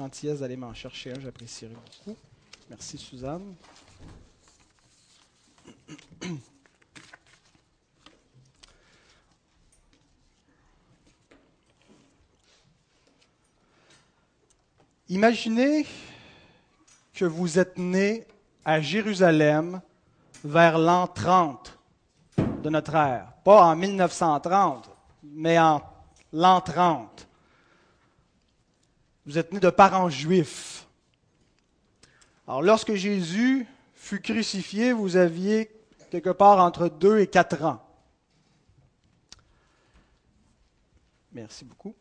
gentillesse d'aller m'en chercher un, beaucoup. Merci Suzanne. Imaginez que vous êtes né à Jérusalem vers l'an 30 de notre ère. Pas en 1930, mais en l'an 30. Vous êtes né de parents juifs. Alors lorsque Jésus fut crucifié, vous aviez quelque part entre 2 et 4 ans. Merci beaucoup.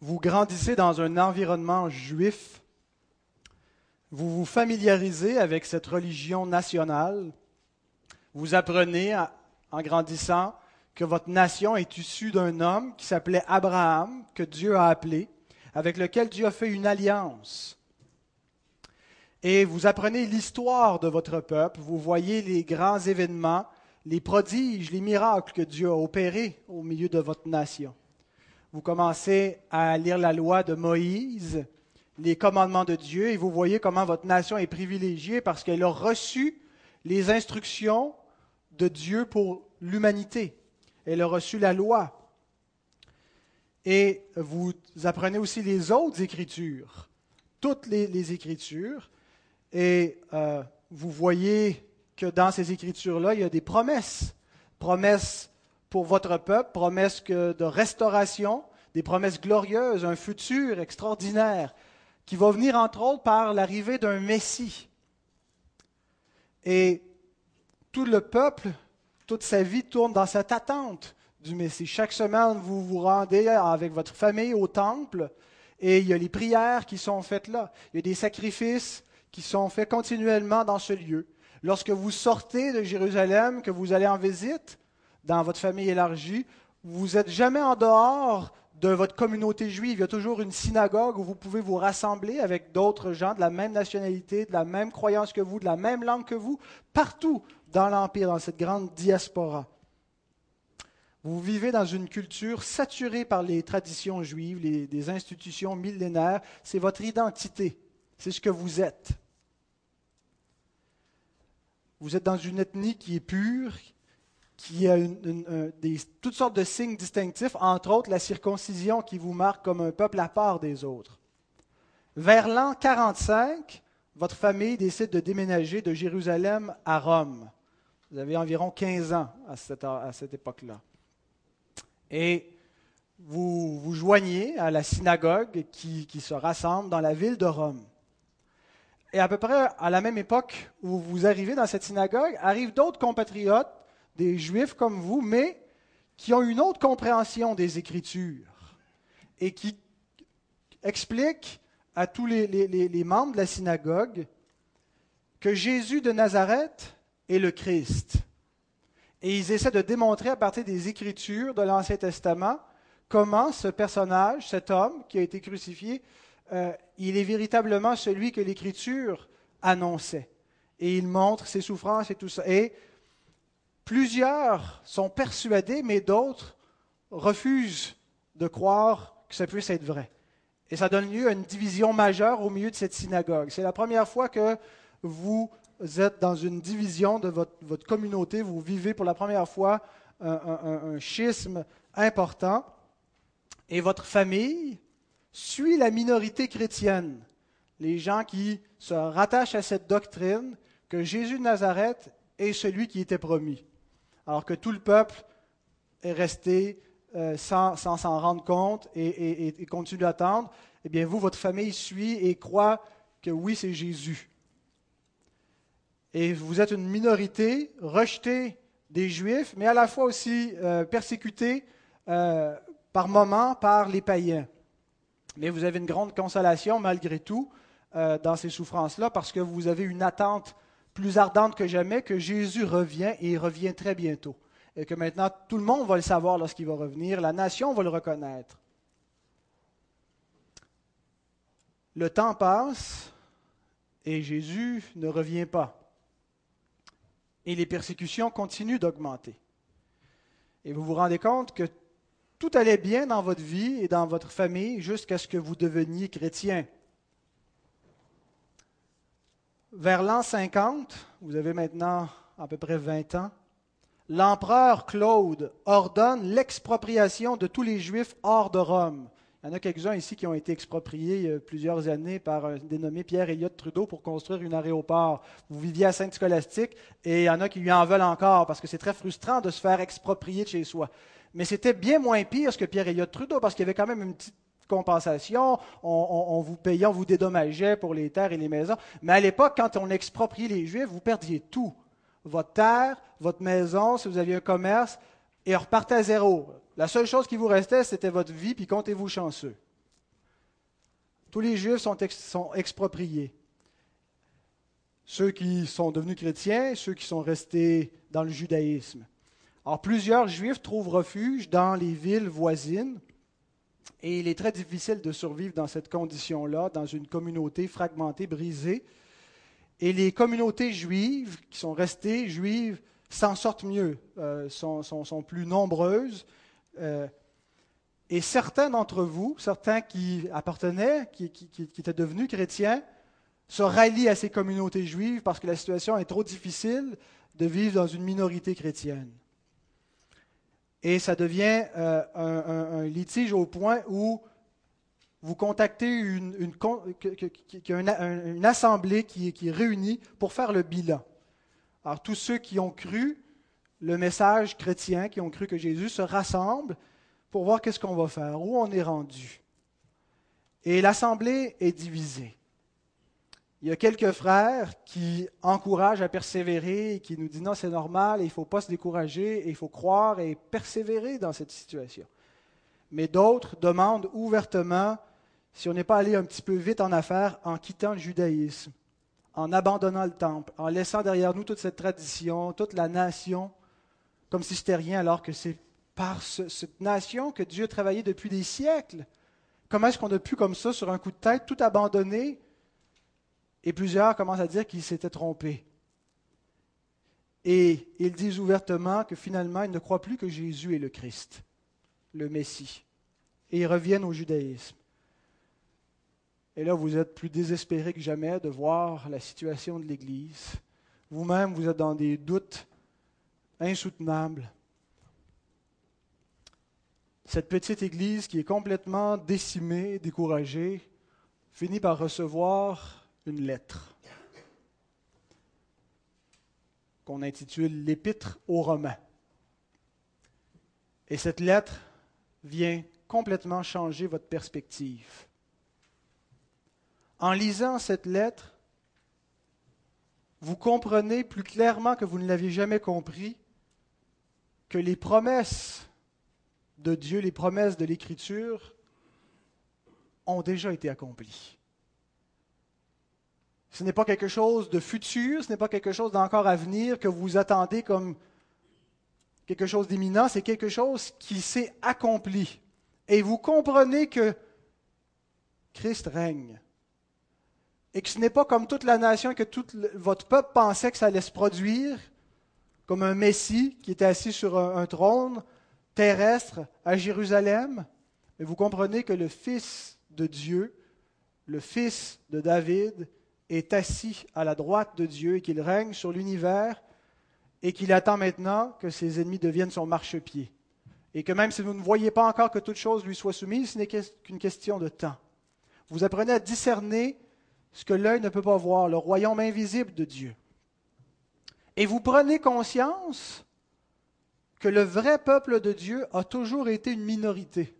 Vous grandissez dans un environnement juif. Vous vous familiarisez avec cette religion nationale. Vous apprenez en grandissant que votre nation est issue d'un homme qui s'appelait Abraham, que Dieu a appelé, avec lequel Dieu a fait une alliance. Et vous apprenez l'histoire de votre peuple, vous voyez les grands événements, les prodiges, les miracles que Dieu a opérés au milieu de votre nation. Vous commencez à lire la loi de Moïse, les commandements de Dieu, et vous voyez comment votre nation est privilégiée parce qu'elle a reçu les instructions de Dieu pour l'humanité. Elle a reçu la loi. Et vous apprenez aussi les autres écritures, toutes les, écritures, et euh, vous voyez que dans ces écritures-là, il y a des promesses. Promesses pour votre peuple, promesses de restauration, des promesses glorieuses, un futur extraordinaire, qui va venir entre autres par l'arrivée d'un Messie. Et tout le peuple toute sa vie tourne dans cette attente du Messie. Chaque semaine, vous vous rendez avec votre famille au temple et il y a les prières qui sont faites là. Il y a des sacrifices qui sont faits continuellement dans ce lieu. Lorsque vous sortez de Jérusalem, que vous allez en visite dans votre famille élargie, vous n'êtes jamais en dehors de votre communauté juive. Il y a toujours une synagogue où vous pouvez vous rassembler avec d'autres gens de la même nationalité, de la même croyance que vous, de la même langue que vous, partout dans l'Empire, dans cette grande diaspora. Vous vivez dans une culture saturée par les traditions juives, les, institutions millénaires. C'est votre identité. C'est ce que vous êtes. Vous êtes dans une ethnie qui est pure, qui a toutes sortes de signes distinctifs, entre autres la circoncision qui vous marque comme un peuple à part des autres. Vers l'an 45, votre famille décide de déménager de Jérusalem à Rome. Vous avez environ 15 ans à cette, époque-là. Et vous vous joignez à la synagogue qui, se rassemble dans la ville de Rome. Et à peu près à la même époque où vous arrivez dans cette synagogue, arrivent d'autres compatriotes, des juifs comme vous, mais qui ont une autre compréhension des Écritures et qui expliquent à tous les membres de la synagogue que Jésus de Nazareth et le Christ. Et ils essaient de démontrer à partir des Écritures de l'Ancien Testament comment ce personnage, cet homme qui a été crucifié, euh, il est véritablement celui que l'Écriture annonçait. Et il montre ses souffrances et tout ça. Et plusieurs sont persuadés, mais d'autres refusent de croire que ça puisse être vrai. Et ça donne lieu à une division majeure au milieu de cette synagogue. C'est la première fois que vous vous êtes dans une division de votre, communauté, vous vivez pour la première fois un, schisme important, et votre famille suit la minorité chrétienne, les gens qui se rattachent à cette doctrine que Jésus de Nazareth est celui qui était promis, alors que tout le peuple est resté euh, sans s'en rendre compte et continue d'attendre. Eh bien, vous, votre famille suit et croit que oui, c'est Jésus et vous êtes une minorité rejetée des Juifs, mais à la fois aussi euh, persécutée euh, par moments par les païens. Mais vous avez une grande consolation malgré tout euh, dans ces souffrances-là, parce que vous avez une attente plus ardente que jamais que Jésus revient et il revient très bientôt. Et que maintenant tout le monde va le savoir lorsqu'il va revenir, la nation va le reconnaître. Le temps passe et Jésus ne revient pas et les persécutions continuent d'augmenter. Et vous vous rendez compte que tout allait bien dans votre vie et dans votre famille jusqu'à ce que vous deveniez chrétien. Vers l'an 50, vous avez maintenant à peu près 20 ans, l'empereur Claude ordonne l'expropriation de tous les Juifs hors de Rome. Il y en a quelques-uns ici qui ont été expropriés a plusieurs années par un dénommé Pierre Elliott Trudeau pour construire un aéroport. Vous viviez à Sainte-Scolastique et il y en a qui lui en veulent encore parce que c'est très frustrant de se faire exproprier de chez soi. Mais c'était bien moins pire que Pierre Elliott Trudeau parce qu'il y avait quand même une petite compensation, on, vous payait, on vous dédommageait pour les terres et les maisons. Mais à l'époque, quand on expropriait les Juifs, vous perdiez tout. Votre terre, votre maison, si vous aviez un commerce, et repartez à zéro. La seule chose qui vous restait, c'était votre vie, puis comptez-vous chanceux. Tous les Juifs sont, expropriés. Ceux qui sont devenus chrétiens, ceux qui sont restés dans le judaïsme. Alors, plusieurs Juifs trouvent refuge dans les villes voisines. Et il est très difficile de survivre dans cette condition-là, dans une communauté fragmentée, brisée. Et les communautés juives qui sont restées juives s'en sortent mieux, euh, sont, plus nombreuses. Euh, et certains d'entre vous, certains qui appartenaient, qui, étaient devenus chrétiens, se rallient à ces communautés juives parce que la situation est trop difficile de vivre dans une minorité chrétienne. Et ça devient euh, un, litige au point où vous contactez une, une, assemblée qui, qui, est réunie pour faire le bilan. Alors tous ceux qui ont cru le message chrétien, qui ont cru que Jésus se rassemblent pour voir qu'est-ce qu'on va faire, où on est rendu. Et l'assemblée est divisée. Il y a quelques frères qui encouragent à persévérer et qui nous disent non, c'est normal, il ne faut pas se décourager, il faut croire et persévérer dans cette situation. Mais d'autres demandent ouvertement si on n'est pas allé un petit peu vite en affaires en quittant le judaïsme, en abandonnant le temple, en laissant derrière nous toute cette tradition, toute la nation, comme si c'était rien, alors que c'est par cette nation que Dieu a travaillé depuis des siècles. Comment est-ce qu'on a pu, comme ça, sur un coup de tête, tout abandonner? Et plusieurs commencent à dire qu'ils s'étaient trompés. Et ils disent ouvertement que finalement, ils ne croient plus que Jésus est le Christ, le Messie. Et ils reviennent au judaïsme. Et là, vous êtes plus désespérés que jamais de voir la situation de l'Église. Vous-même, vous êtes dans des doutes insoutenables. Cette petite Église qui est complètement décimée, découragée, finit par recevoir une lettre qu'on intitule l'Épître aux Romains. Et cette lettre vient complètement changer votre perspective. En lisant cette lettre, vous comprenez plus clairement que vous ne l'aviez jamais compris que les promesses de Dieu, les promesses de l'Écriture ont déjà été accomplies. Ce n'est pas quelque chose de futur, ce n'est pas quelque chose d'encore à venir que vous attendez comme quelque chose d'imminent, c'est quelque chose qui s'est accompli. Et vous comprenez que Christ règne. Et que ce n'est pas comme toute la nation, que tout votre peuple pensait que ça allait se produire, comme un Messie qui était assis sur un trône terrestre à Jérusalem. Mais vous comprenez que le Fils de Dieu, le Fils de David, est assis à la droite de Dieu et qu'il règne sur l'univers et qu'il attend maintenant que ses ennemis deviennent son marchepied. Et que même si vous ne voyez pas encore que toute chose lui soit soumise, ce n'est qu'une question de temps. Vous apprenez à discerner ce que l'œil ne peut pas voir, le royaume invisible de Dieu. Et vous prenez conscience que le vrai peuple de Dieu a toujours été une minorité,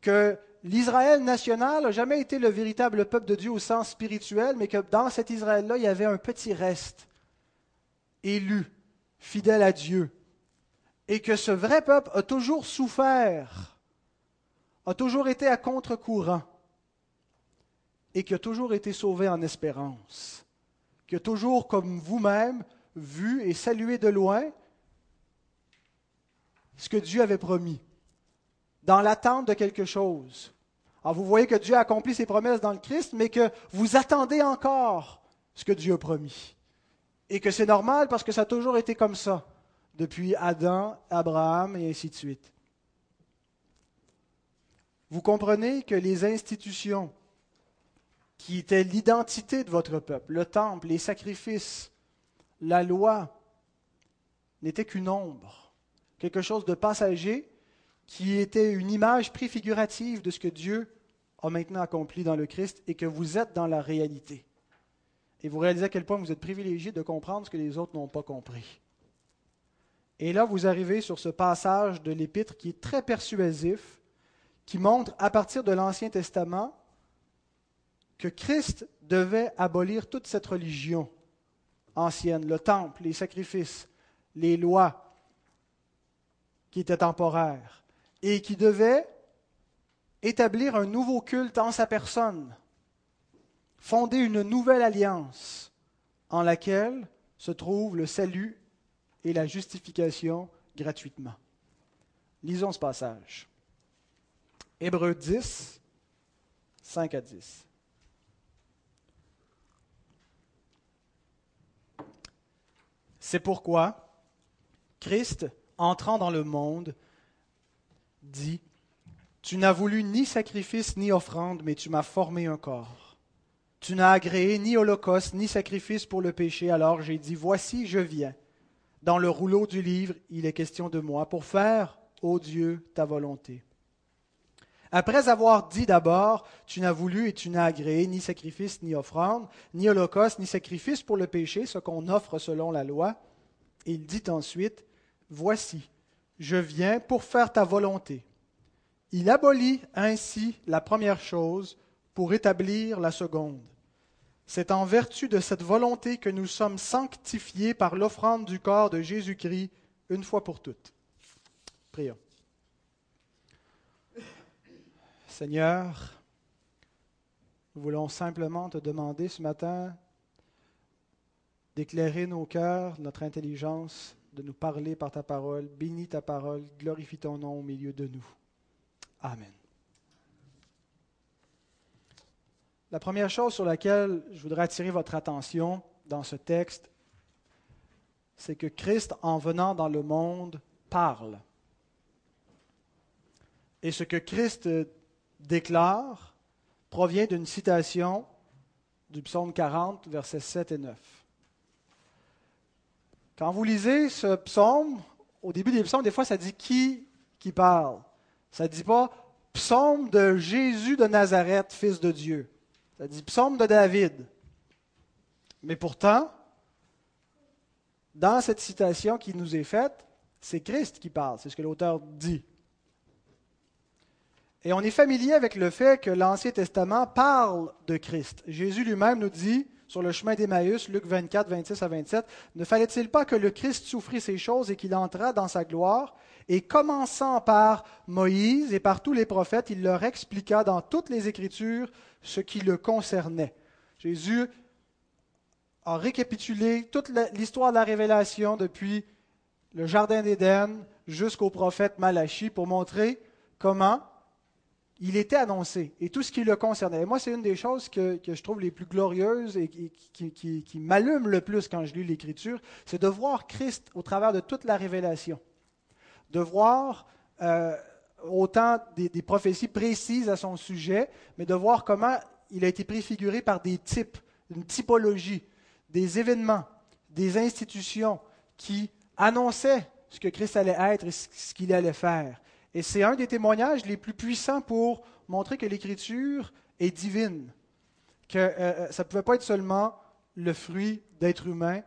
que l'Israël national n'a jamais été le véritable peuple de Dieu au sens spirituel, mais que dans cet Israël-là, il y avait un petit reste, élu, fidèle à Dieu, et que ce vrai peuple a toujours souffert, a toujours été à contre-courant, et qui a toujours été sauvé en espérance, qui a toujours, comme vous-même, vu et salué de loin ce que Dieu avait promis dans l'attente de quelque chose. Alors vous voyez que Dieu a accompli ses promesses dans le Christ, mais que vous attendez encore ce que Dieu a promis. Et que c'est normal parce que ça a toujours été comme ça. depuis Adam, Abraham et ainsi de suite. Vous comprenez que les institutions qui étaient l'identité de votre peuple, le temple, les sacrifices, la loi, n'étaient qu'une ombre, quelque chose de passager qui était une image préfigurative de ce que Dieu a maintenant accompli dans le Christ et que vous êtes dans la réalité. Et vous réalisez à quel point vous êtes privilégié de comprendre ce que les autres n'ont pas compris. Et là, vous arrivez sur ce passage de l'Épître qui est très persuasif, qui montre à partir de l'Ancien Testament que Christ devait abolir toute cette religion ancienne, le temple, les sacrifices, les lois qui étaient temporaires, et qui devait établir un nouveau culte en sa personne, fonder une nouvelle alliance en laquelle se trouve le salut et la justification gratuitement. Lisons ce passage. Hébreux 10, 5 à 10. C'est pourquoi Christ, entrant dans le monde, dit, Tu n'as voulu ni sacrifice ni offrande, mais tu m'as formé un corps. Tu n'as agréé ni holocauste ni sacrifice pour le péché, alors j'ai dit, Voici, je viens. Dans le rouleau du livre, il est question de moi, pour faire, ô Dieu, ta volonté. Après avoir dit d'abord, tu n'as voulu et tu n'as agréé ni sacrifice, ni offrande, ni holocauste, ni sacrifice pour le péché, ce qu'on offre selon la loi, il dit ensuite, Voici, je viens pour faire ta volonté. Il abolit ainsi la première chose pour établir la seconde. C'est en vertu de cette volonté que nous sommes sanctifiés par l'offrande du corps de Jésus-Christ une fois pour toutes. Prions. Seigneur, nous voulons simplement te demander ce matin d'éclairer nos cœurs, notre intelligence, de nous parler par ta parole. Bénis ta parole, glorifie ton nom au milieu de nous. Amen. La première chose sur laquelle je voudrais attirer votre attention dans ce texte, c'est que Christ, en venant dans le monde, parle. Et ce que Christ déclare provient d'une citation du psaume 40, versets 7 et 9. Quand vous lisez ce psaume, au début des psaumes, des fois, ça dit qui qui parle. Ça ne dit pas psaume de Jésus de Nazareth, fils de Dieu. Ça dit psaume de David. Mais pourtant, dans cette citation qui nous est faite, c'est Christ qui parle, c'est ce que l'auteur dit. Et on est familier avec le fait que l'Ancien Testament parle de Christ. Jésus lui-même nous dit sur le chemin d'Emmaüs, Luc 24, 26 à 27, ne fallait-il pas que le Christ souffrit ces choses et qu'il entrât dans sa gloire? Et commençant par Moïse et par tous les prophètes, il leur expliqua dans toutes les Écritures ce qui le concernait. Jésus a récapitulé toute l'histoire de la révélation depuis le Jardin d'Éden jusqu'au prophète Malachie pour montrer comment il était annoncé et tout ce qui le concernait. moi, c'est une des choses que, je trouve les plus glorieuses et qui, qui, m'allume le plus quand je lis l'Écriture, c'est de voir Christ au travers de toute la révélation. De voir euh, autant des, des, prophéties précises à son sujet, mais de voir comment il a été préfiguré par des types, une typologie, des événements, des institutions qui annonçaient ce que Christ allait être et ce qu'il allait faire. Et c'est un des témoignages les plus puissants pour montrer que l'Écriture est divine, que euh, euh, ça ne pouvait pas être seulement le fruit d'être humain,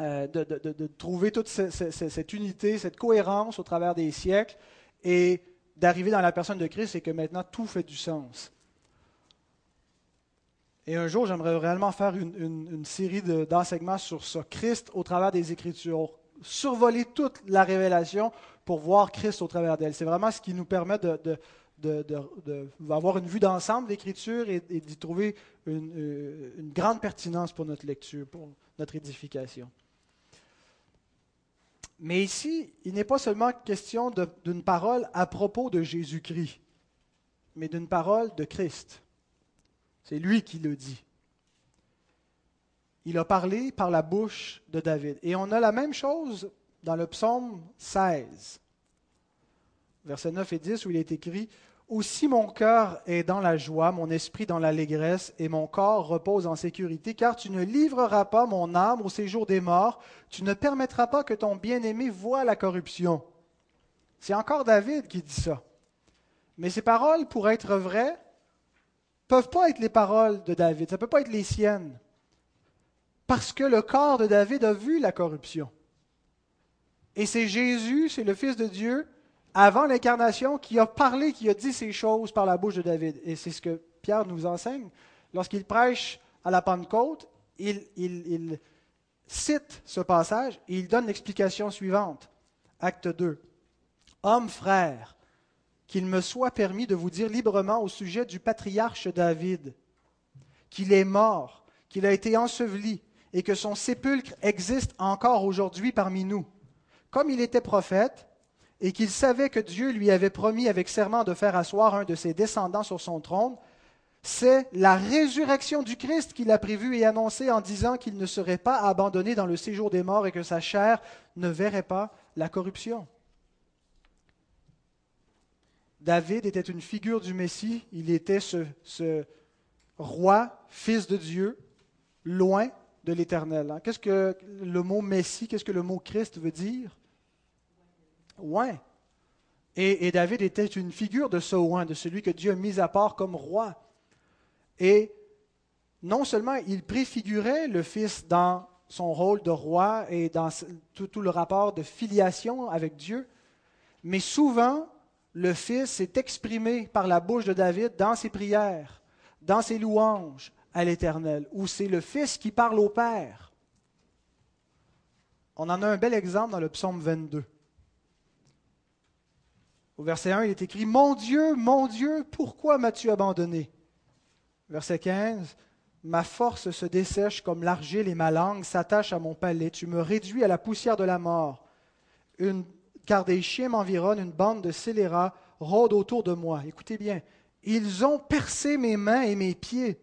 euh, de, trouver toute cette unité, cette cohérence au travers des siècles et d'arriver dans la personne de Christ et que maintenant tout fait du sens. Et un jour, j'aimerais réellement faire une, une série d'enseignements sur ça, Christ au travers des Écritures, survoler toute la révélation pour voir Christ au travers d'elle. C'est vraiment ce qui nous permet d'avoir une vue d'ensemble d'Écriture et, d'y trouver euh, une, grande pertinence pour notre lecture, pour notre édification. Mais ici, il n'est pas seulement question d'une parole à propos de Jésus-Christ, mais d'une parole de Christ. C'est lui qui le dit. Il a parlé par la bouche de David. Et on a la même chose dans le psaume 16, versets 9 et 10, où il est écrit Aussi mon cœur est dans la joie, mon esprit dans l'allégresse, et mon corps repose en sécurité, car tu ne livreras pas mon âme au séjour des morts, tu ne permettras pas que ton bien-aimé voie la corruption. C'est encore David qui dit ça. Mais ces paroles, pour être vraies, peuvent pas être les paroles de David, ça ne peut pas être les siennes. Parce que le corps de David a vu la corruption. Et c'est Jésus, c'est le Fils de Dieu, avant l'incarnation, qui a parlé, qui a dit ces choses par la bouche de David. Et c'est ce que Pierre nous enseigne. Lorsqu'il prêche à la Pentecôte, il, cite ce passage et il donne l'explication suivante. Acte 2. Homme frère, qu'il me soit permis de vous dire librement au sujet du patriarche David, qu'il est mort, qu'il a été enseveli, et que son sépulcre existe encore aujourd'hui parmi nous. Comme il était prophète, et qu'il savait que Dieu lui avait promis avec serment de faire asseoir un de ses descendants sur son trône, c'est la résurrection du Christ qu'il a prévue et annoncée en disant qu'il ne serait pas abandonné dans le séjour des morts et que sa chair ne verrait pas la corruption. David était une figure du Messie, il était ce, ce roi, fils de Dieu, loin de l'éternel. Hein. Qu'est-ce que le mot Messie, qu'est-ce que le mot Christ veut dire? Et, David était une figure de ce oin, de celui que Dieu a mis à part comme roi. Et non seulement il préfigurait le Fils dans son rôle de roi et dans tout, tout le rapport de filiation avec Dieu, mais souvent le Fils s'est exprimé par la bouche de David dans ses prières, dans ses louanges à l'Éternel, où c'est le Fils qui parle au Père. On en a un bel exemple dans le psaume 22. Au verset 1, il est écrit Mon Dieu, mon Dieu, pourquoi m'as-tu abandonné Verset 15 Ma force se dessèche comme l'argile et ma langue s'attache à mon palais. Tu me réduis à la poussière de la mort. Car des chiens m'environnent, une bande de scélérats rôde autour de moi. Écoutez bien, ils ont percé mes mains et mes pieds.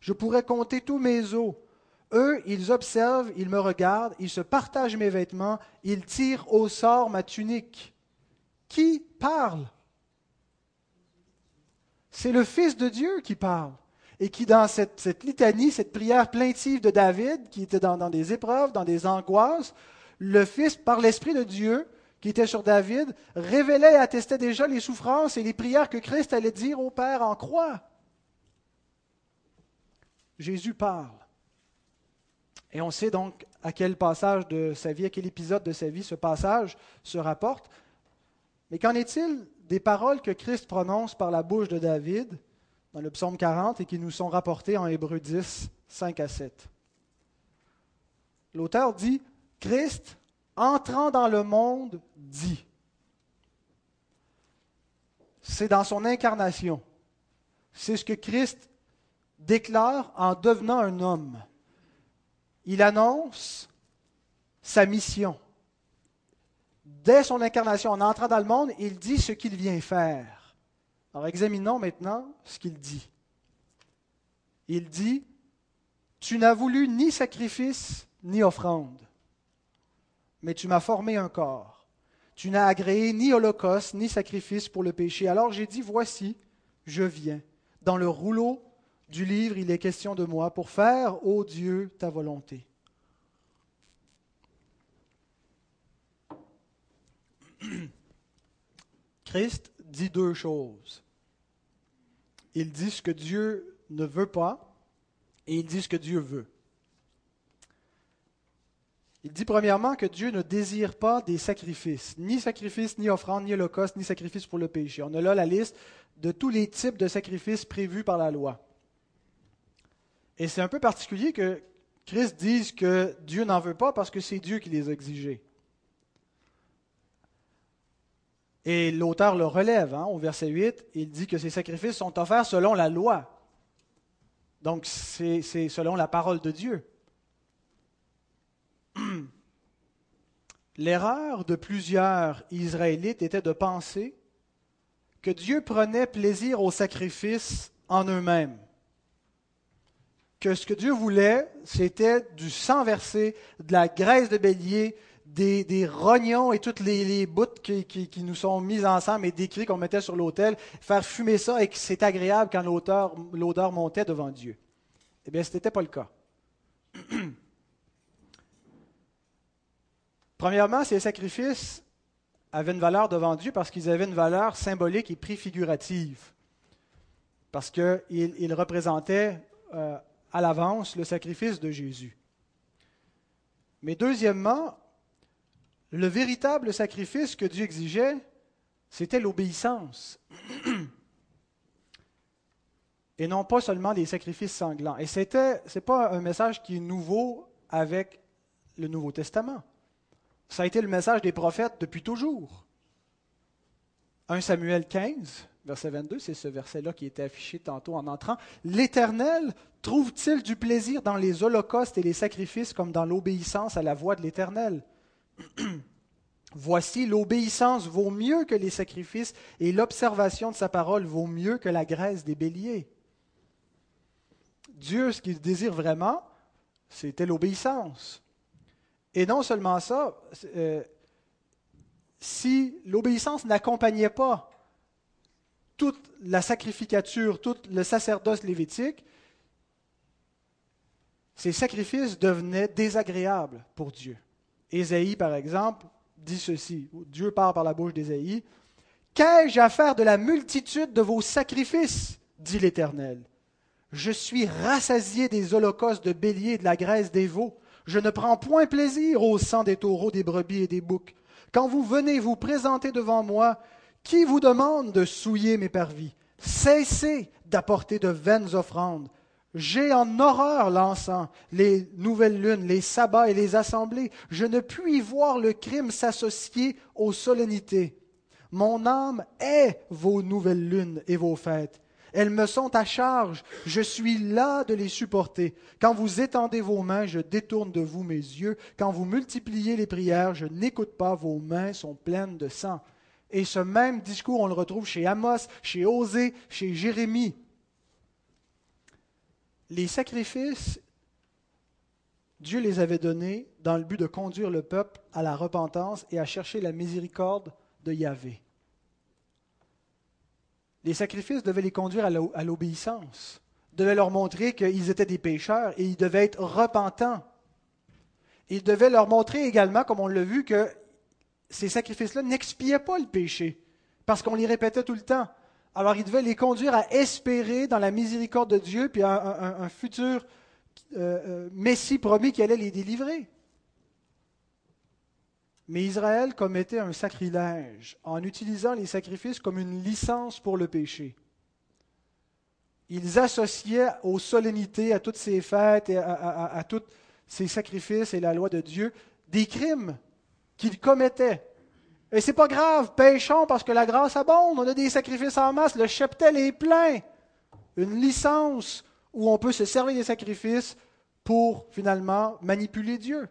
Je pourrais compter tous mes os. Eux, ils observent, ils me regardent, ils se partagent mes vêtements, ils tirent au sort ma tunique. Qui parle? C'est le Fils de Dieu qui parle. Et qui, dans cette, litanie, cette prière plaintive de David, qui était dans, des épreuves, dans des angoisses, le Fils, par l'Esprit de Dieu, qui était sur David, révélait et attestait déjà les souffrances et les prières que Christ allait dire au Père en croix. Jésus parle. Et on sait donc à quel passage de sa vie, à quel épisode de sa vie ce passage se rapporte. Mais qu'en est-il des paroles que Christ prononce par la bouche de David dans le psaume 40 et qui nous sont rapportées en Hébreu 10, 5 à 7 L'auteur dit Christ entrant dans le monde, dit. C'est dans son incarnation. C'est ce que Christ déclare en devenant un homme. Il annonce sa mission. Dès son incarnation, en entrant dans le monde, il dit ce qu'il vient faire. Alors examinons maintenant ce qu'il dit. Il dit, Tu n'as voulu ni sacrifice ni offrande mais tu m'as formé un corps. Tu n'as agréé ni holocauste, ni sacrifice pour le péché. Alors j'ai dit, voici, je viens. Dans le rouleau du livre, il est question de moi pour faire, ô Dieu, ta volonté. Christ dit deux choses. Il dit ce que Dieu ne veut pas et il dit ce que Dieu veut. Il dit premièrement que Dieu ne désire pas des sacrifices, ni sacrifices, ni offrandes, ni holocauste, ni sacrifices pour le péché. On a là la liste de tous les types de sacrifices prévus par la loi. Et c'est un peu particulier que Christ dise que Dieu n'en veut pas parce que c'est Dieu qui les a exigés. Et l'auteur le relève hein, au verset 8, il dit que ces sacrifices sont offerts selon la loi. Donc c'est selon la parole de Dieu. L'erreur de plusieurs Israélites était de penser que Dieu prenait plaisir au sacrifice en eux-mêmes. Que ce que Dieu voulait, c'était du sang versé, de la graisse de bélier, des, rognons et toutes les, les bouts qui, nous sont mis ensemble et décrits qu'on mettait sur l'autel, faire fumer ça et que c'est agréable quand l'odeur montait devant Dieu. Eh bien, ce n'était pas le cas. Premièrement, ces sacrifices avaient une valeur devant Dieu parce qu'ils avaient une valeur symbolique et préfigurative. Parce qu'ils représentaient euh, à l'avance le sacrifice de Jésus. Mais deuxièmement, le véritable sacrifice que Dieu exigeait, c'était l'obéissance. Et non pas seulement des sacrifices sanglants. Et ce n'est pas un message qui est nouveau avec le Nouveau Testament. Ça a été le message des prophètes depuis toujours. 1 Samuel 15, verset 22, c'est ce verset-là qui était affiché tantôt en entrant. L'Éternel trouve-t-il du plaisir dans les holocaustes et les sacrifices comme dans l'obéissance à la voix de l'Éternel? Voici, l'obéissance vaut mieux que les sacrifices et l'observation de sa parole vaut mieux que la graisse des béliers. Dieu, ce qu'il désire vraiment, c'était l'obéissance. Et non seulement ça, euh, si l'obéissance n'accompagnait pas toute la sacrificature, tout le sacerdoce lévitique, ces sacrifices devenaient désagréables pour Dieu. Ésaïe, par exemple, dit ceci. Dieu parle par la bouche d'Ésaïe. Qu'ai-je à faire de la multitude de vos sacrifices? dit l'Éternel. Je suis rassasié des holocaustes de béliers et de la graisse des veaux. Je ne prends point plaisir au sang des taureaux, des brebis et des boucs. Quand vous venez vous présenter devant moi, qui vous demande de souiller mes parvis? Cessez d'apporter de vaines offrandes. J'ai en horreur l'encens, les nouvelles lunes, les sabbats et les assemblées. Je ne puis voir le crime s'associer aux solennités. Mon âme est vos nouvelles lunes et vos fêtes. Elles me sont à charge, je suis là de les supporter. Quand vous étendez vos mains, je détourne de vous mes yeux. Quand vous multipliez les prières, je n'écoute pas, vos mains sont pleines de sang. Et ce même discours, on le retrouve chez Amos, chez Osée, chez Jérémie. Les sacrifices, Dieu les avait donnés dans le but de conduire le peuple à la repentance et à chercher la miséricorde de Yahvé. Les sacrifices devaient les conduire à l'obéissance, devaient leur montrer qu'ils étaient des pécheurs et ils devaient être repentants. Ils devaient leur montrer également, comme on l'a vu, que ces sacrifices-là n'expiaient pas le péché, parce qu'on les répétait tout le temps. Alors ils devaient les conduire à espérer dans la miséricorde de Dieu, puis un, un, futur euh, euh, Messie promis qui allait les délivrer. Mais Israël commettait un sacrilège en utilisant les sacrifices comme une licence pour le péché. Ils associaient aux solennités, à toutes ces fêtes, et à, tous ces sacrifices et la loi de Dieu, des crimes qu'ils commettaient. Et c'est pas grave, péchons parce que la grâce abonde, on a des sacrifices en masse, le cheptel est plein. Une licence où on peut se servir des sacrifices pour finalement manipuler Dieu.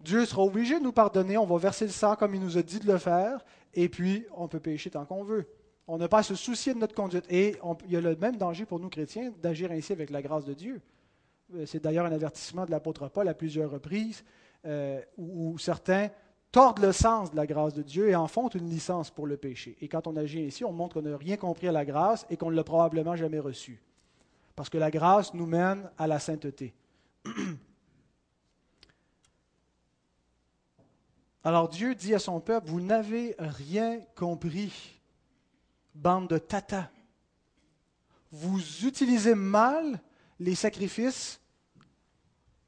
Dieu sera obligé de nous pardonner, on va verser le sang comme il nous a dit de le faire, et puis on peut pécher tant qu'on veut. On n'a pas à se soucier de notre conduite. Et il y a le même danger pour nous chrétiens d'agir ainsi avec la grâce de Dieu. Euh, c'est d'ailleurs un avertissement de l'apôtre Paul à plusieurs reprises, euh, où, certains tordent le sens de la grâce de Dieu et en font une licence pour le péché. Et quand on agit ainsi, on montre qu'on n'a rien compris à la grâce et qu'on ne l'a probablement jamais reçue. Parce que la grâce nous mène à la sainteté. Alors Dieu dit à son peuple, vous n'avez rien compris, bande de tata. Vous utilisez mal les sacrifices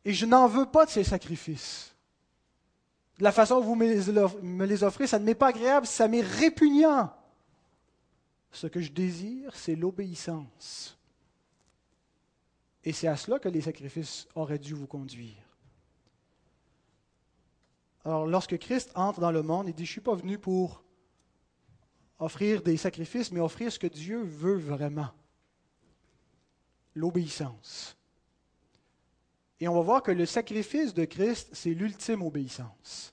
et je n'en veux pas de ces sacrifices. De la façon dont vous me les offrez, ça ne m'est pas agréable, ça m'est répugnant. Ce que je désire, c'est l'obéissance. Et c'est à cela que les sacrifices auraient dû vous conduire. Alors, lorsque Christ entre dans le monde, il dit, je ne suis pas venu pour offrir des sacrifices, mais offrir ce que Dieu veut vraiment. L'obéissance. Et on va voir que le sacrifice de Christ, c'est l'ultime obéissance.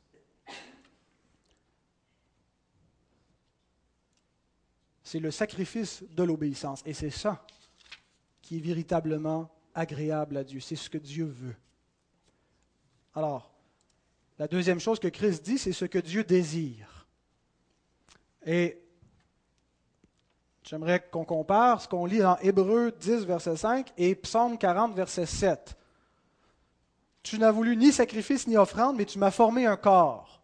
C'est le sacrifice de l'obéissance. Et c'est ça qui est véritablement agréable à Dieu. C'est ce que Dieu veut. Alors, La deuxième chose que Christ dit, c'est ce que Dieu désire. Et j'aimerais qu'on compare ce qu'on lit dans Hébreu 10, verset 5 et Psaume 40, verset 7. Tu n'as voulu ni sacrifice ni offrande, mais tu m'as formé un corps.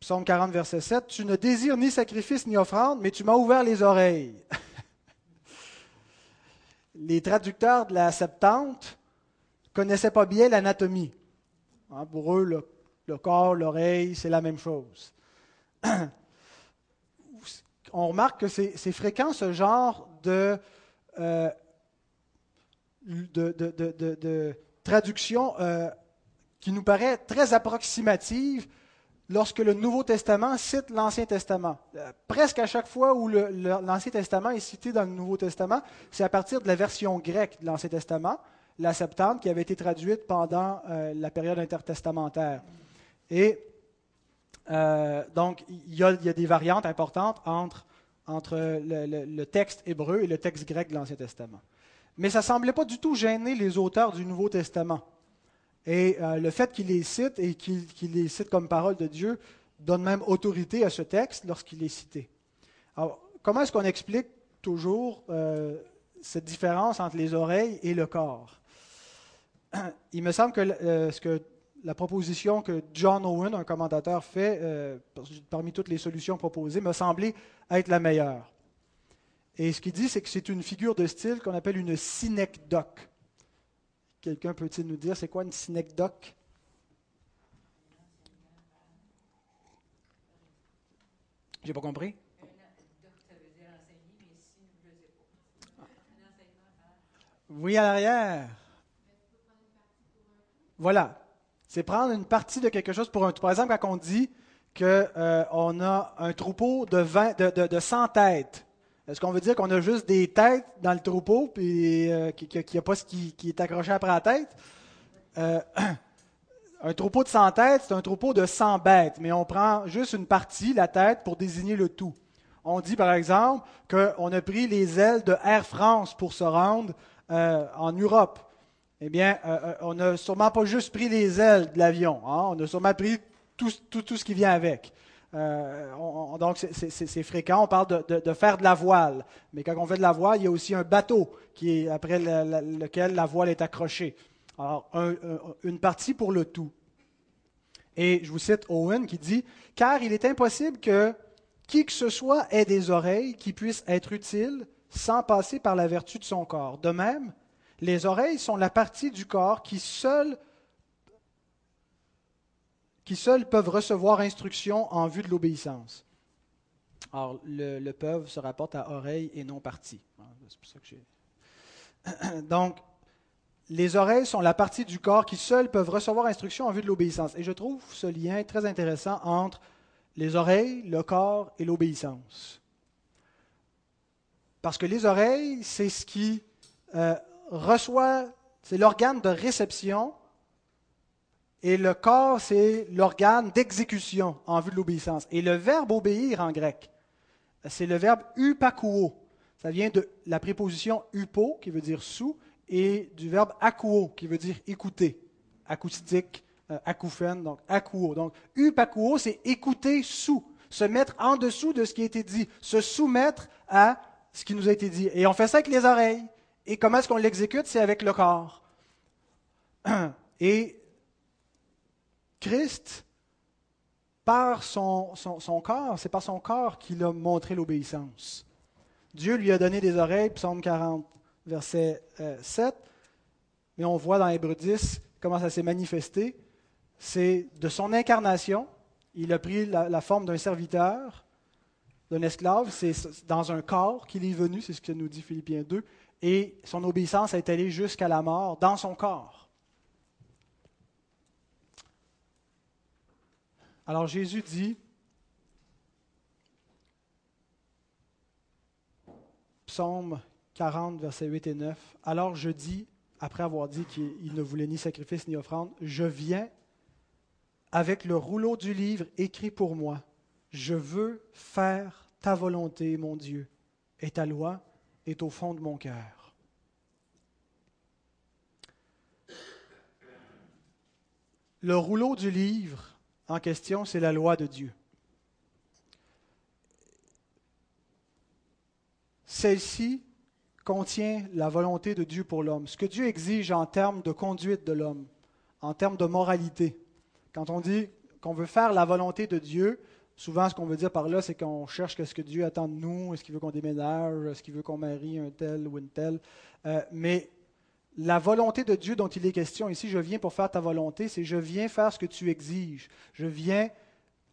Psaume 40, verset 7. Tu ne désires ni sacrifice ni offrande, mais tu m'as ouvert les oreilles. les traducteurs de la Septante connaissaient pas bien l'anatomie. Hein, pour eux, le, corps, l'oreille, c'est la même chose. On remarque que c'est fréquent ce genre de, euh, de, traduction euh, qui nous paraît très approximative lorsque le Nouveau Testament cite l'Ancien Testament. Euh, presque à chaque fois où l'Ancien Testament est cité dans le Nouveau Testament, c'est à partir de la version grecque de l'Ancien Testament, la Septante, qui avait été traduite pendant euh, la période intertestamentaire. Et donc, il y, a, des variantes importantes entre, entre le, texte hébreu et le texte grec de l'Ancien Testament. Mais ça ne semblait pas du tout gêner les auteurs du Nouveau Testament. Et euh, le fait qu'il les cite et qu'il les cite comme parole de Dieu donne même autorité à ce texte lorsqu'il est cité. Alors, comment est-ce qu'on explique toujours euh, cette différence entre les oreilles et le corps? Il me semble que, euh, que la proposition que John Owen, un commentateur, fait parmi toutes les solutions proposées, me semblait être la meilleure. Et ce qu'il dit, c'est que c'est une figure de style qu'on appelle une synecdoque. Quelqu'un peut-il nous dire c'est quoi une synecdoque? J'ai pas compris. Oui, à l'arrière. Voilà. C'est prendre une partie de quelque chose pour un. Par exemple, quand on dit qu'on euh, a un troupeau de, 20, de, de 100 têtes, est-ce qu'on veut dire qu'on a juste des têtes dans le troupeau, puis euh, qu'il n'y a pas ce qui, est accroché après la tête? Euh, un troupeau de 100 têtes, c'est un troupeau de 100 bêtes, mais on prend juste une partie, la tête, pour désigner le tout. On dit par exemple qu'on a pris les ailes de Air France pour se rendre euh, en Europe. Eh bien, on n'a sûrement pas juste pris les ailes de l'avion, hein. on a sûrement pris tout, tout ce qui vient avec. Euh, donc, c'est fréquent. On parle de, faire de la voile. Mais quand on fait de la voile, il y a aussi un bateau qui est, après lequel la voile est accrochée. Alors, une partie pour le tout. Et je vous cite Owen qui dit Car il est impossible que qui que ce soit ait des oreilles qui puissent être utiles sans passer par la vertu de son corps. De même, les oreilles sont la partie du corps qui seule qui seuls peuvent recevoir instruction en vue de l'obéissance. Alors, le, peuvent se rapporte à oreille et non partie. Ah, c'est pour ça que Donc, les oreilles sont la partie du corps qui seuls peuvent recevoir instruction en vue de l'obéissance. Et je trouve ce lien très intéressant entre les oreilles, le corps et l'obéissance. Parce que les oreilles, c'est ce qui euh, reçoit, c'est l'organe de réception et le corps, c'est l'organe d'exécution en vue de l'obéissance. Et le verbe obéir en grec, c'est le verbe upakouo. Ça vient de la préposition upo, qui veut dire sous, et du verbe akouo, qui veut dire écouter. Acoustique, euh, acouphène, donc akouo. Donc upakouo, c'est écouter sous, se mettre en dessous de ce qui a été dit, se soumettre à ce qui nous a été dit. Et on fait ça avec les oreilles. Et comment est-ce qu'on l'exécute? C'est avec le corps. Et Christ, par son, corps, c'est par son corps qu'il a montré l'obéissance. Dieu lui a donné des oreilles, psaume 40, verset 7, euh, mais on voit dans Hébreu 10 comment ça s'est manifesté. C'est de son incarnation, il a pris la, forme d'un serviteur, d'un esclave, c'est dans un corps qu'il est venu, c'est ce que nous dit Philippiens 2, et son obéissance est allée jusqu'à la mort dans son corps. Alors Jésus dit, Psaume 40, versets 8 et 9, Alors je dis, après avoir dit qu'il ne voulait ni sacrifice ni offrande, je viens avec le rouleau du livre écrit pour moi. Je veux faire ta volonté, mon Dieu, et ta loi est au fond de mon cœur. Le rouleau du livre en question, c'est la loi de Dieu. Celle-ci contient la volonté de Dieu pour l'homme, ce que Dieu exige en termes de conduite de l'homme, en termes de moralité. Quand on dit qu'on veut faire la volonté de Dieu, souvent ce qu'on veut dire par là, c'est qu'on cherche ce que Dieu attend de nous, est-ce qu'il veut qu'on déménage, est-ce qu'il veut qu'on marie un tel ou une telle. Euh, mais la volonté de Dieu dont il est question ici, je viens pour faire ta volonté, c'est je viens faire ce que tu exiges. Je viens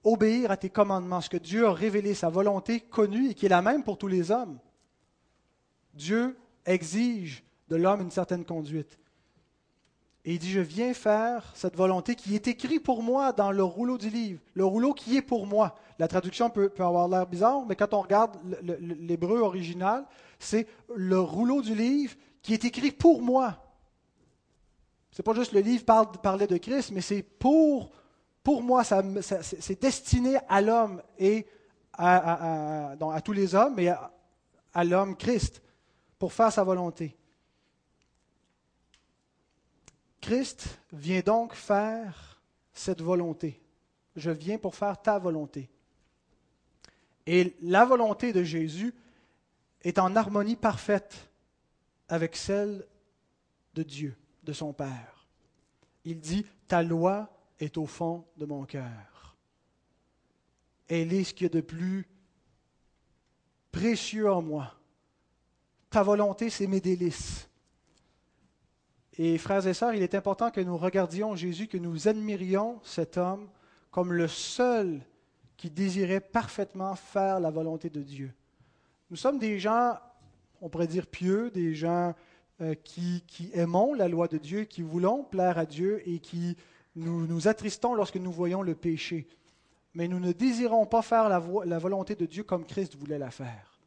obéir à tes commandements, ce que Dieu a révélé, sa volonté connue et qui est la même pour tous les hommes. Dieu exige de l'homme une certaine conduite. Et il dit, je viens faire cette volonté qui est écrite pour moi dans le rouleau du livre, le rouleau qui est pour moi. La traduction peut, avoir l'air bizarre, mais quand on regarde l'hébreu original, c'est le rouleau du livre qui est écrit pour moi. Ce n'est pas juste le livre parlait de Christ, mais c'est pour, pour moi, c'est destiné à l'homme et à, à, tous les hommes, et à l'homme Christ, pour faire sa volonté. Christ vient donc faire cette volonté. Je viens pour faire ta volonté. Et la volonté de Jésus est en harmonie parfaite avec celle de Dieu, de son Père. Il dit, ta loi est au fond de mon cœur. Elle est ce qu'il y a de plus précieux en moi. Ta volonté, c'est mes délices. Et frères et sœurs, il est important que nous regardions Jésus, que nous admirions cet homme comme le seul qui désirait parfaitement faire la volonté de Dieu. Nous sommes des gens, on pourrait dire pieux, des gens euh, qui, aimons la loi de Dieu, qui voulons plaire à Dieu et qui nous, attristons lorsque nous voyons le péché. Mais nous ne désirons pas faire la, la volonté de Dieu comme Christ voulait la faire.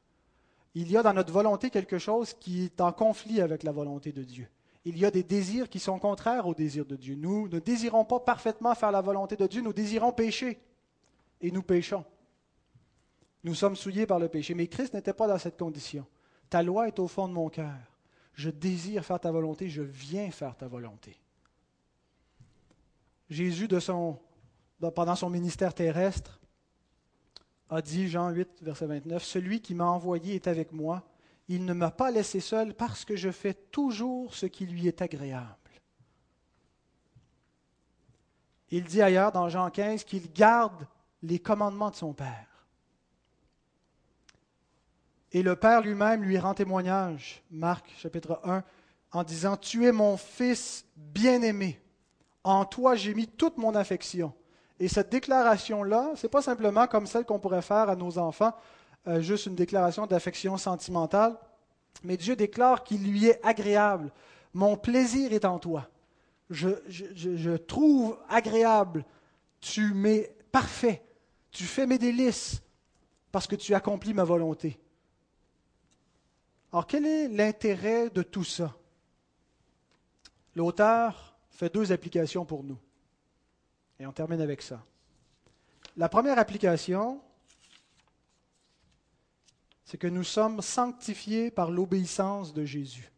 Il y a dans notre volonté quelque chose qui est en conflit avec la volonté de Dieu il y a des désirs qui sont contraires au désir de Dieu. Nous ne désirons pas parfaitement faire la volonté de Dieu, nous désirons pécher. Et nous péchons. Nous sommes souillés par le péché. Mais Christ n'était pas dans cette condition. Ta loi est au fond de mon cœur. Je désire faire ta volonté, je viens faire ta volonté. Jésus, pendant son ministère terrestre, a dit, Jean 8, verset 29, Celui qui m'a envoyé est avec moi il ne m'a pas laissé seul parce que je fais toujours ce qui lui est agréable. Il dit ailleurs dans Jean 15 qu'il garde les commandements de son Père. Et le Père lui-même lui rend témoignage, Marc chapitre 1, en disant, Tu es mon Fils bien-aimé, en toi j'ai mis toute mon affection. Et cette déclaration-là, ce n'est pas simplement comme celle qu'on pourrait faire à nos enfants, euh, juste une déclaration d'affection sentimentale, mais Dieu déclare qu'il lui est agréable. Mon plaisir est en toi. Je, je trouve agréable. Tu m'es parfait. Tu fais mes délices parce que tu accomplis ma volonté. Alors quel est l'intérêt de tout ça? L'auteur fait deux applications pour nous. Et on termine avec ça. La première application, c'est que nous sommes sanctifiés par l'obéissance de Jésus.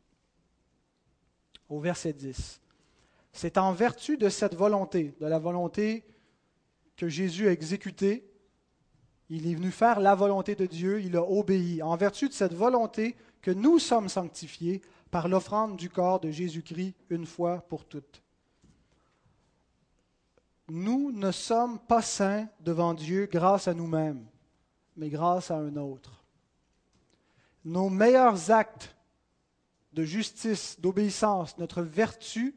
Au verset 10. C'est en vertu de cette volonté, de la volonté que Jésus a exécutée. Il est venu faire la volonté de Dieu, il a obéi. En vertu de cette volonté que nous sommes sanctifiés par l'offrande du corps de Jésus-Christ une fois pour toutes. Nous ne sommes pas saints devant Dieu grâce à nous-mêmes, mais grâce à un autre nos meilleurs actes de justice, d'obéissance, notre vertu,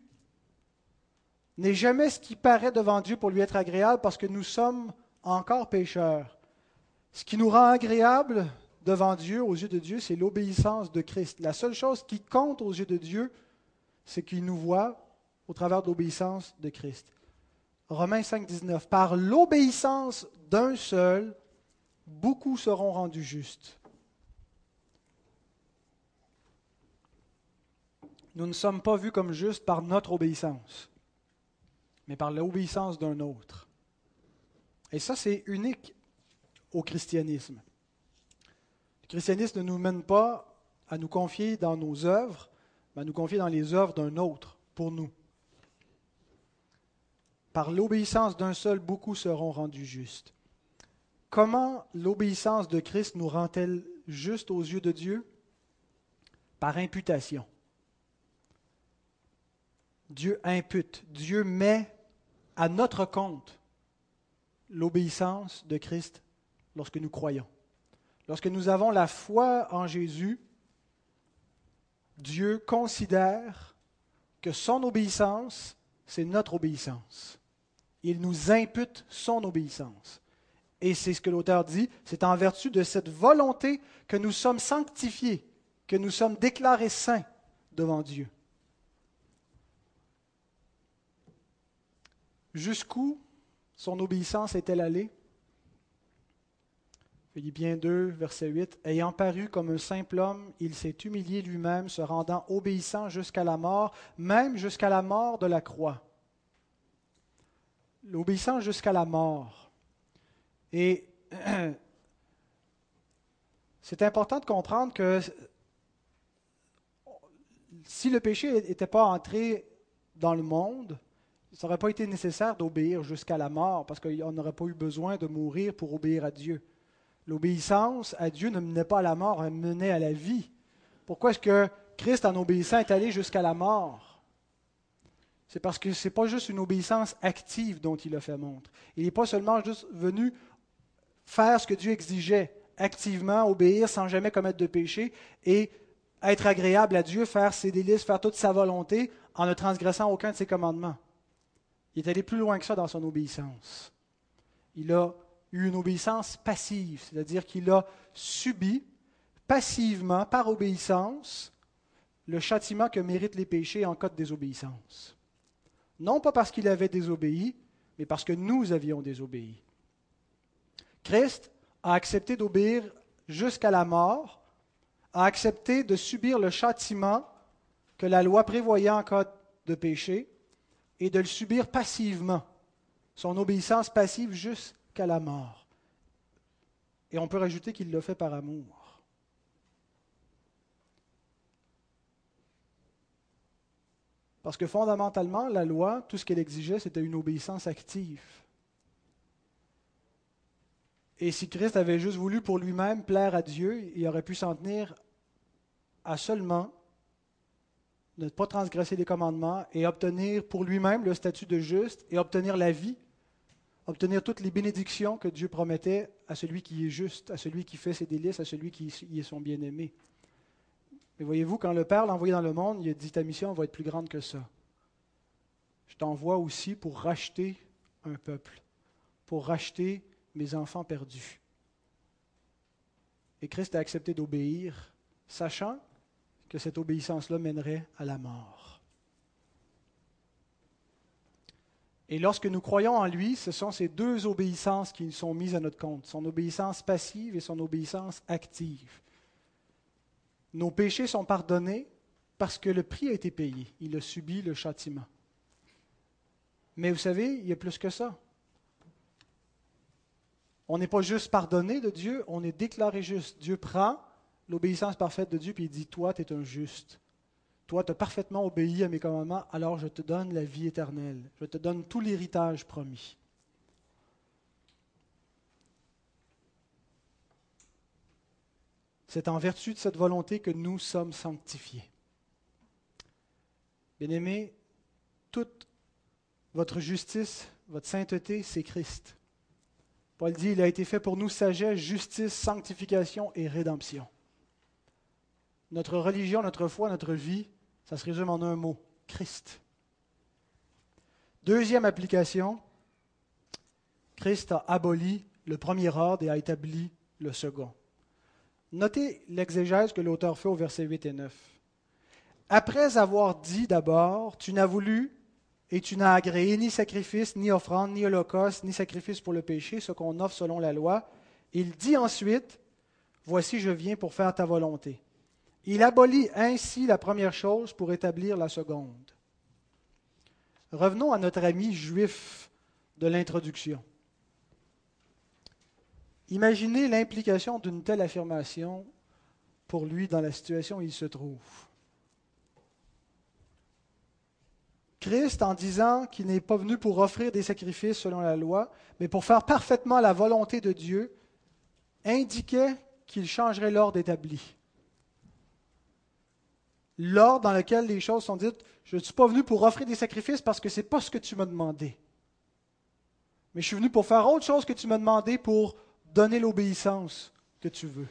n'est jamais ce qui paraît devant Dieu pour lui être agréable parce que nous sommes encore pécheurs. Ce qui nous rend agréable devant Dieu, aux yeux de Dieu, c'est l'obéissance de Christ. La seule chose qui compte aux yeux de Dieu, c'est qu'il nous voit au travers de l'obéissance de Christ. Romains 5, 19. Par l'obéissance d'un seul, beaucoup seront rendus justes. nous ne sommes pas vus comme justes par notre obéissance, mais par l'obéissance d'un autre. Et ça, c'est unique au christianisme. Christianisme ne nous mène pas à nous confier dans nos œuvres, mais à nous confier dans les œuvres d'un autre pour nous. Par l'obéissance d'un seul, beaucoup seront rendus justes. Comment l'obéissance de Christ nous rend-elle juste aux yeux de Dieu? Par imputation. Dieu impute, Dieu met à notre compte l'obéissance de Christ lorsque nous croyons. Lorsque nous avons la foi en Jésus, Dieu considère que son obéissance, c'est notre obéissance. Il nous impute son obéissance. Et c'est ce que l'auteur dit, c'est en vertu de cette volonté que nous sommes sanctifiés, que nous sommes déclarés saints devant Dieu. Jusqu'où son obéissance est-elle allée? Philippiens 2, verset 8. Ayant paru comme un simple homme, il s'est humilié lui-même, se rendant obéissant jusqu'à la mort, même jusqu'à la mort de la croix. L'obéissance jusqu'à la mort. Et c'est important de comprendre que si le péché n'était pas entré dans le monde, ça n'aurait pas été nécessaire d'obéir jusqu'à la mort, parce qu'on n'aurait pas eu besoin de mourir pour obéir à Dieu. L'obéissance à Dieu ne menait pas à la mort, elle menait à la vie. Pourquoi est-ce que Christ, en obéissant, est allé jusqu'à la mort? C'est parce que ce n'est pas juste une obéissance active dont il a fait montre. Il n'est pas seulement juste venu faire ce que Dieu exigeait, activement obéir sans jamais commettre de péché et être agréable à Dieu, faire ses délices, faire toute sa volonté en ne transgressant aucun de ses commandements. Il est allé plus loin que ça dans son obéissance. Il a une obéissance passive, c'est-à-dire qu'il a subi passivement, par obéissance, le châtiment que méritent les péchés en cas de désobéissance. Non pas parce qu'il avait désobéi, mais parce que nous avions désobéi. Christ a accepté d'obéir jusqu'à la mort, a accepté de subir le châtiment que la loi prévoyait en cas de péché, et de le subir passivement, son obéissance passive jusqu'à la mort. Et on peut rajouter qu'il l'a fait par amour. Parce que fondamentalement, la loi, tout ce qu'elle exigeait, c'était une obéissance active. Et si Christ avait juste voulu pour lui-même plaire à Dieu, il aurait pu s'en tenir à seulement ne pas transgresser les commandements et obtenir pour lui-même le statut de juste et obtenir la vie, obtenir toutes les bénédictions que Dieu promettait à celui qui est juste, à celui qui fait ses délices, à celui qui est son bien-aimé. Mais voyez-vous, quand le Père l'a envoyé dans le monde, il a dit ta mission va être plus grande que ça. Je t'envoie aussi pour racheter un peuple, pour racheter mes enfants perdus. Et Christ a accepté d'obéir, sachant que cette obéissance-là mènerait à la mort. Et lorsque nous croyons en lui, ce sont ces deux obéissances qui sont mises à notre compte, son obéissance passive et son obéissance active. Nos péchés sont pardonnés parce que le prix a été payé. Il a subi le châtiment. Mais vous savez, il y a plus que ça. On n'est pas juste pardonné de Dieu, on est déclaré juste. Dieu prend l'obéissance parfaite de Dieu, puis il dit, toi, tu es un juste. Toi, tu as parfaitement obéi à mes commandements, alors je te donne la vie éternelle. Je te donne tout l'héritage promis. C'est en vertu de cette volonté que nous sommes sanctifiés. Bien-aimés, toute votre justice, votre sainteté, c'est Christ. Paul dit, il a été fait pour nous sagesse, justice, sanctification et rédemption. Notre religion, notre foi, notre vie, ça se résume en un mot, Christ. Deuxième application, Christ a aboli le premier ordre et a établi le second. Notez l'exégèse que l'auteur fait au verset 8 et 9. Après avoir dit d'abord, tu n'as voulu et tu n'as agréé ni sacrifice, ni offrande, ni holocauste, ni sacrifice pour le péché, ce qu'on offre selon la loi, il dit ensuite, Voici je viens pour faire ta volonté. Il abolit ainsi la première chose pour établir la seconde. Revenons à notre ami juif de l'introduction. Imaginez l'implication d'une telle affirmation pour lui dans la situation où il se trouve. Christ en disant qu'il n'est pas venu pour offrir des sacrifices selon la loi, mais pour faire parfaitement la volonté de Dieu, indiquait qu'il changerait l'ordre établi. L'ordre dans lequel les choses sont dites, je ne suis pas venu pour offrir des sacrifices parce que ce n'est pas ce que tu m'as demandé. Mais je suis venu pour faire autre chose que tu m'as demandé pour donner l'obéissance que tu veux.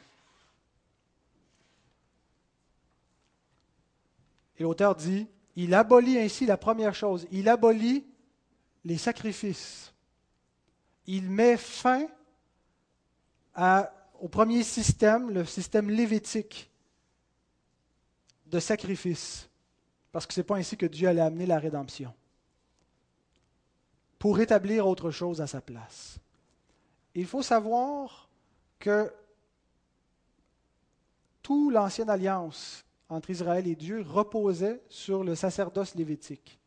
Et l'auteur dit, il abolit ainsi la première chose, il abolit les sacrifices. Il met fin au premier système, le système lévitique de sacrifice, parce que ce n'est pas ainsi que Dieu allait amener la rédemption, pour établir autre chose à sa place. Il faut savoir que toute l'ancienne alliance entre Israël et Dieu reposait sur le sacerdoce lévitique.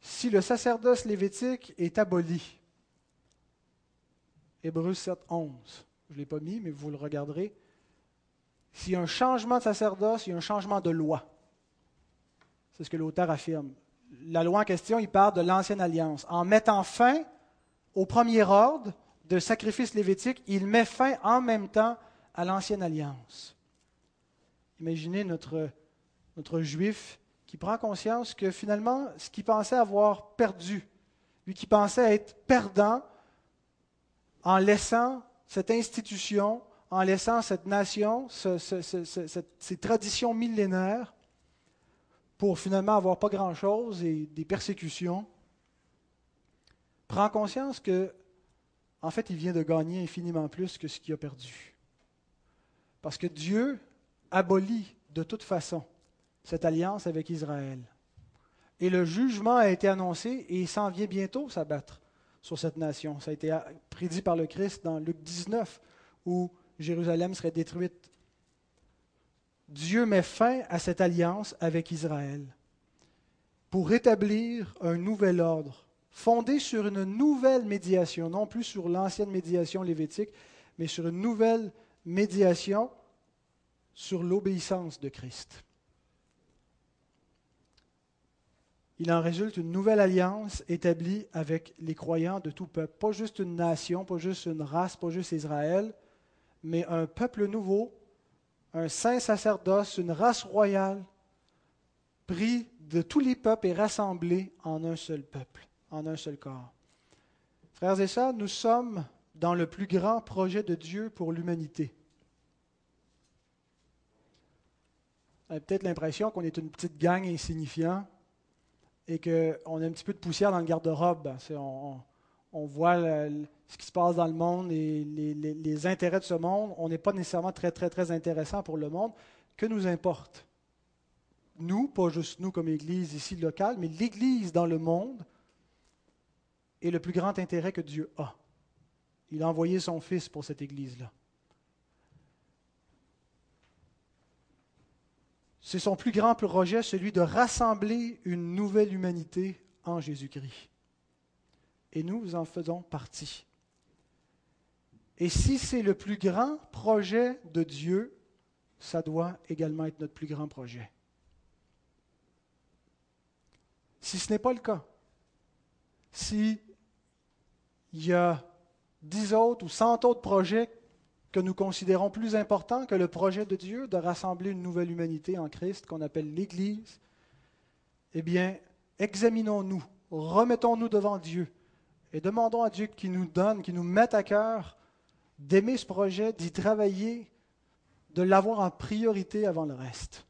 Si le sacerdoce lévitique est aboli, Hébreux 7, 11, je ne l'ai pas mis, mais vous le regarderez, s'il y a un changement de sacerdoce, il y a un changement de loi. C'est ce que l'auteur affirme. La loi en question, il parle de l'ancienne alliance. En mettant fin au premier ordre de sacrifice lévitique, il met fin en même temps à l'ancienne alliance. Imaginez notre, notre juif qui prend conscience que finalement, ce qu'il pensait avoir perdu, lui qui pensait être perdant, en laissant cette institution, en laissant cette nation, ces traditions millénaires, pour finalement avoir pas grand-chose et des persécutions, prend conscience que, en fait, il vient de gagner infiniment plus que ce qu'il a perdu. Parce que Dieu abolit de toute façon cette alliance avec Israël. Et le jugement a été annoncé et il s'en vient bientôt s'abattre sur cette nation. Ça a été prédit par le Christ dans Luc 19, où Jérusalem serait détruite. Dieu met fin à cette alliance avec Israël pour rétablir un nouvel ordre, fondé sur une nouvelle médiation, non plus sur l'ancienne médiation lévitique, mais sur une nouvelle médiation sur l'obéissance de Christ. Il en résulte une nouvelle alliance établie avec les croyants de tout peuple. Pas juste une nation, pas juste une race, pas juste Israël, mais un peuple nouveau, un saint sacerdoce, une race royale, pris de tous les peuples et rassemblés en un seul peuple, en un seul corps. Frères et sœurs, nous sommes dans le plus grand projet de Dieu pour l'humanité. On a peut-être l'impression qu'on est une petite gang insignifiante et qu'on a un petit peu de poussière dans le garde-robe. Voit ce qui se passe dans le monde et les, intérêts de ce monde. On n'est pas nécessairement très, très, très intéressant pour le monde. Que nous importe? Nous, pas juste nous comme Église ici locale, mais l'Église dans le monde est le plus grand intérêt que Dieu a. Il a envoyé son Fils pour cette Église-là. C'est son plus grand projet, celui de rassembler une nouvelle humanité en Jésus-Christ. Et nous en faisons partie. Et si c'est le plus grand projet de Dieu, ça doit également être notre plus grand projet. Si ce n'est pas le cas, si il y a dix autres ou cent autres projets que nous considérons plus important que le projet de Dieu de rassembler une nouvelle humanité en Christ qu'on appelle l'Église, eh bien, examinons-nous, remettons-nous devant Dieu et demandons à Dieu qu'il nous donne, qu'il nous mette à cœur d'aimer ce projet, d'y travailler, de l'avoir en priorité avant le reste.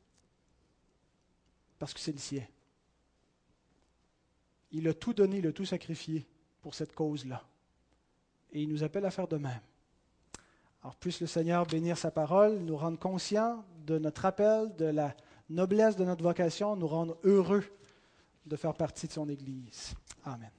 Parce que c'est le sien. Il a tout donné, il a tout sacrifié pour cette cause-là. Et il nous appelle à faire de même. Alors puisse le Seigneur bénir sa parole, nous rendre conscients de notre appel, de la noblesse de notre vocation, nous rendre heureux de faire partie de son Église. Amen.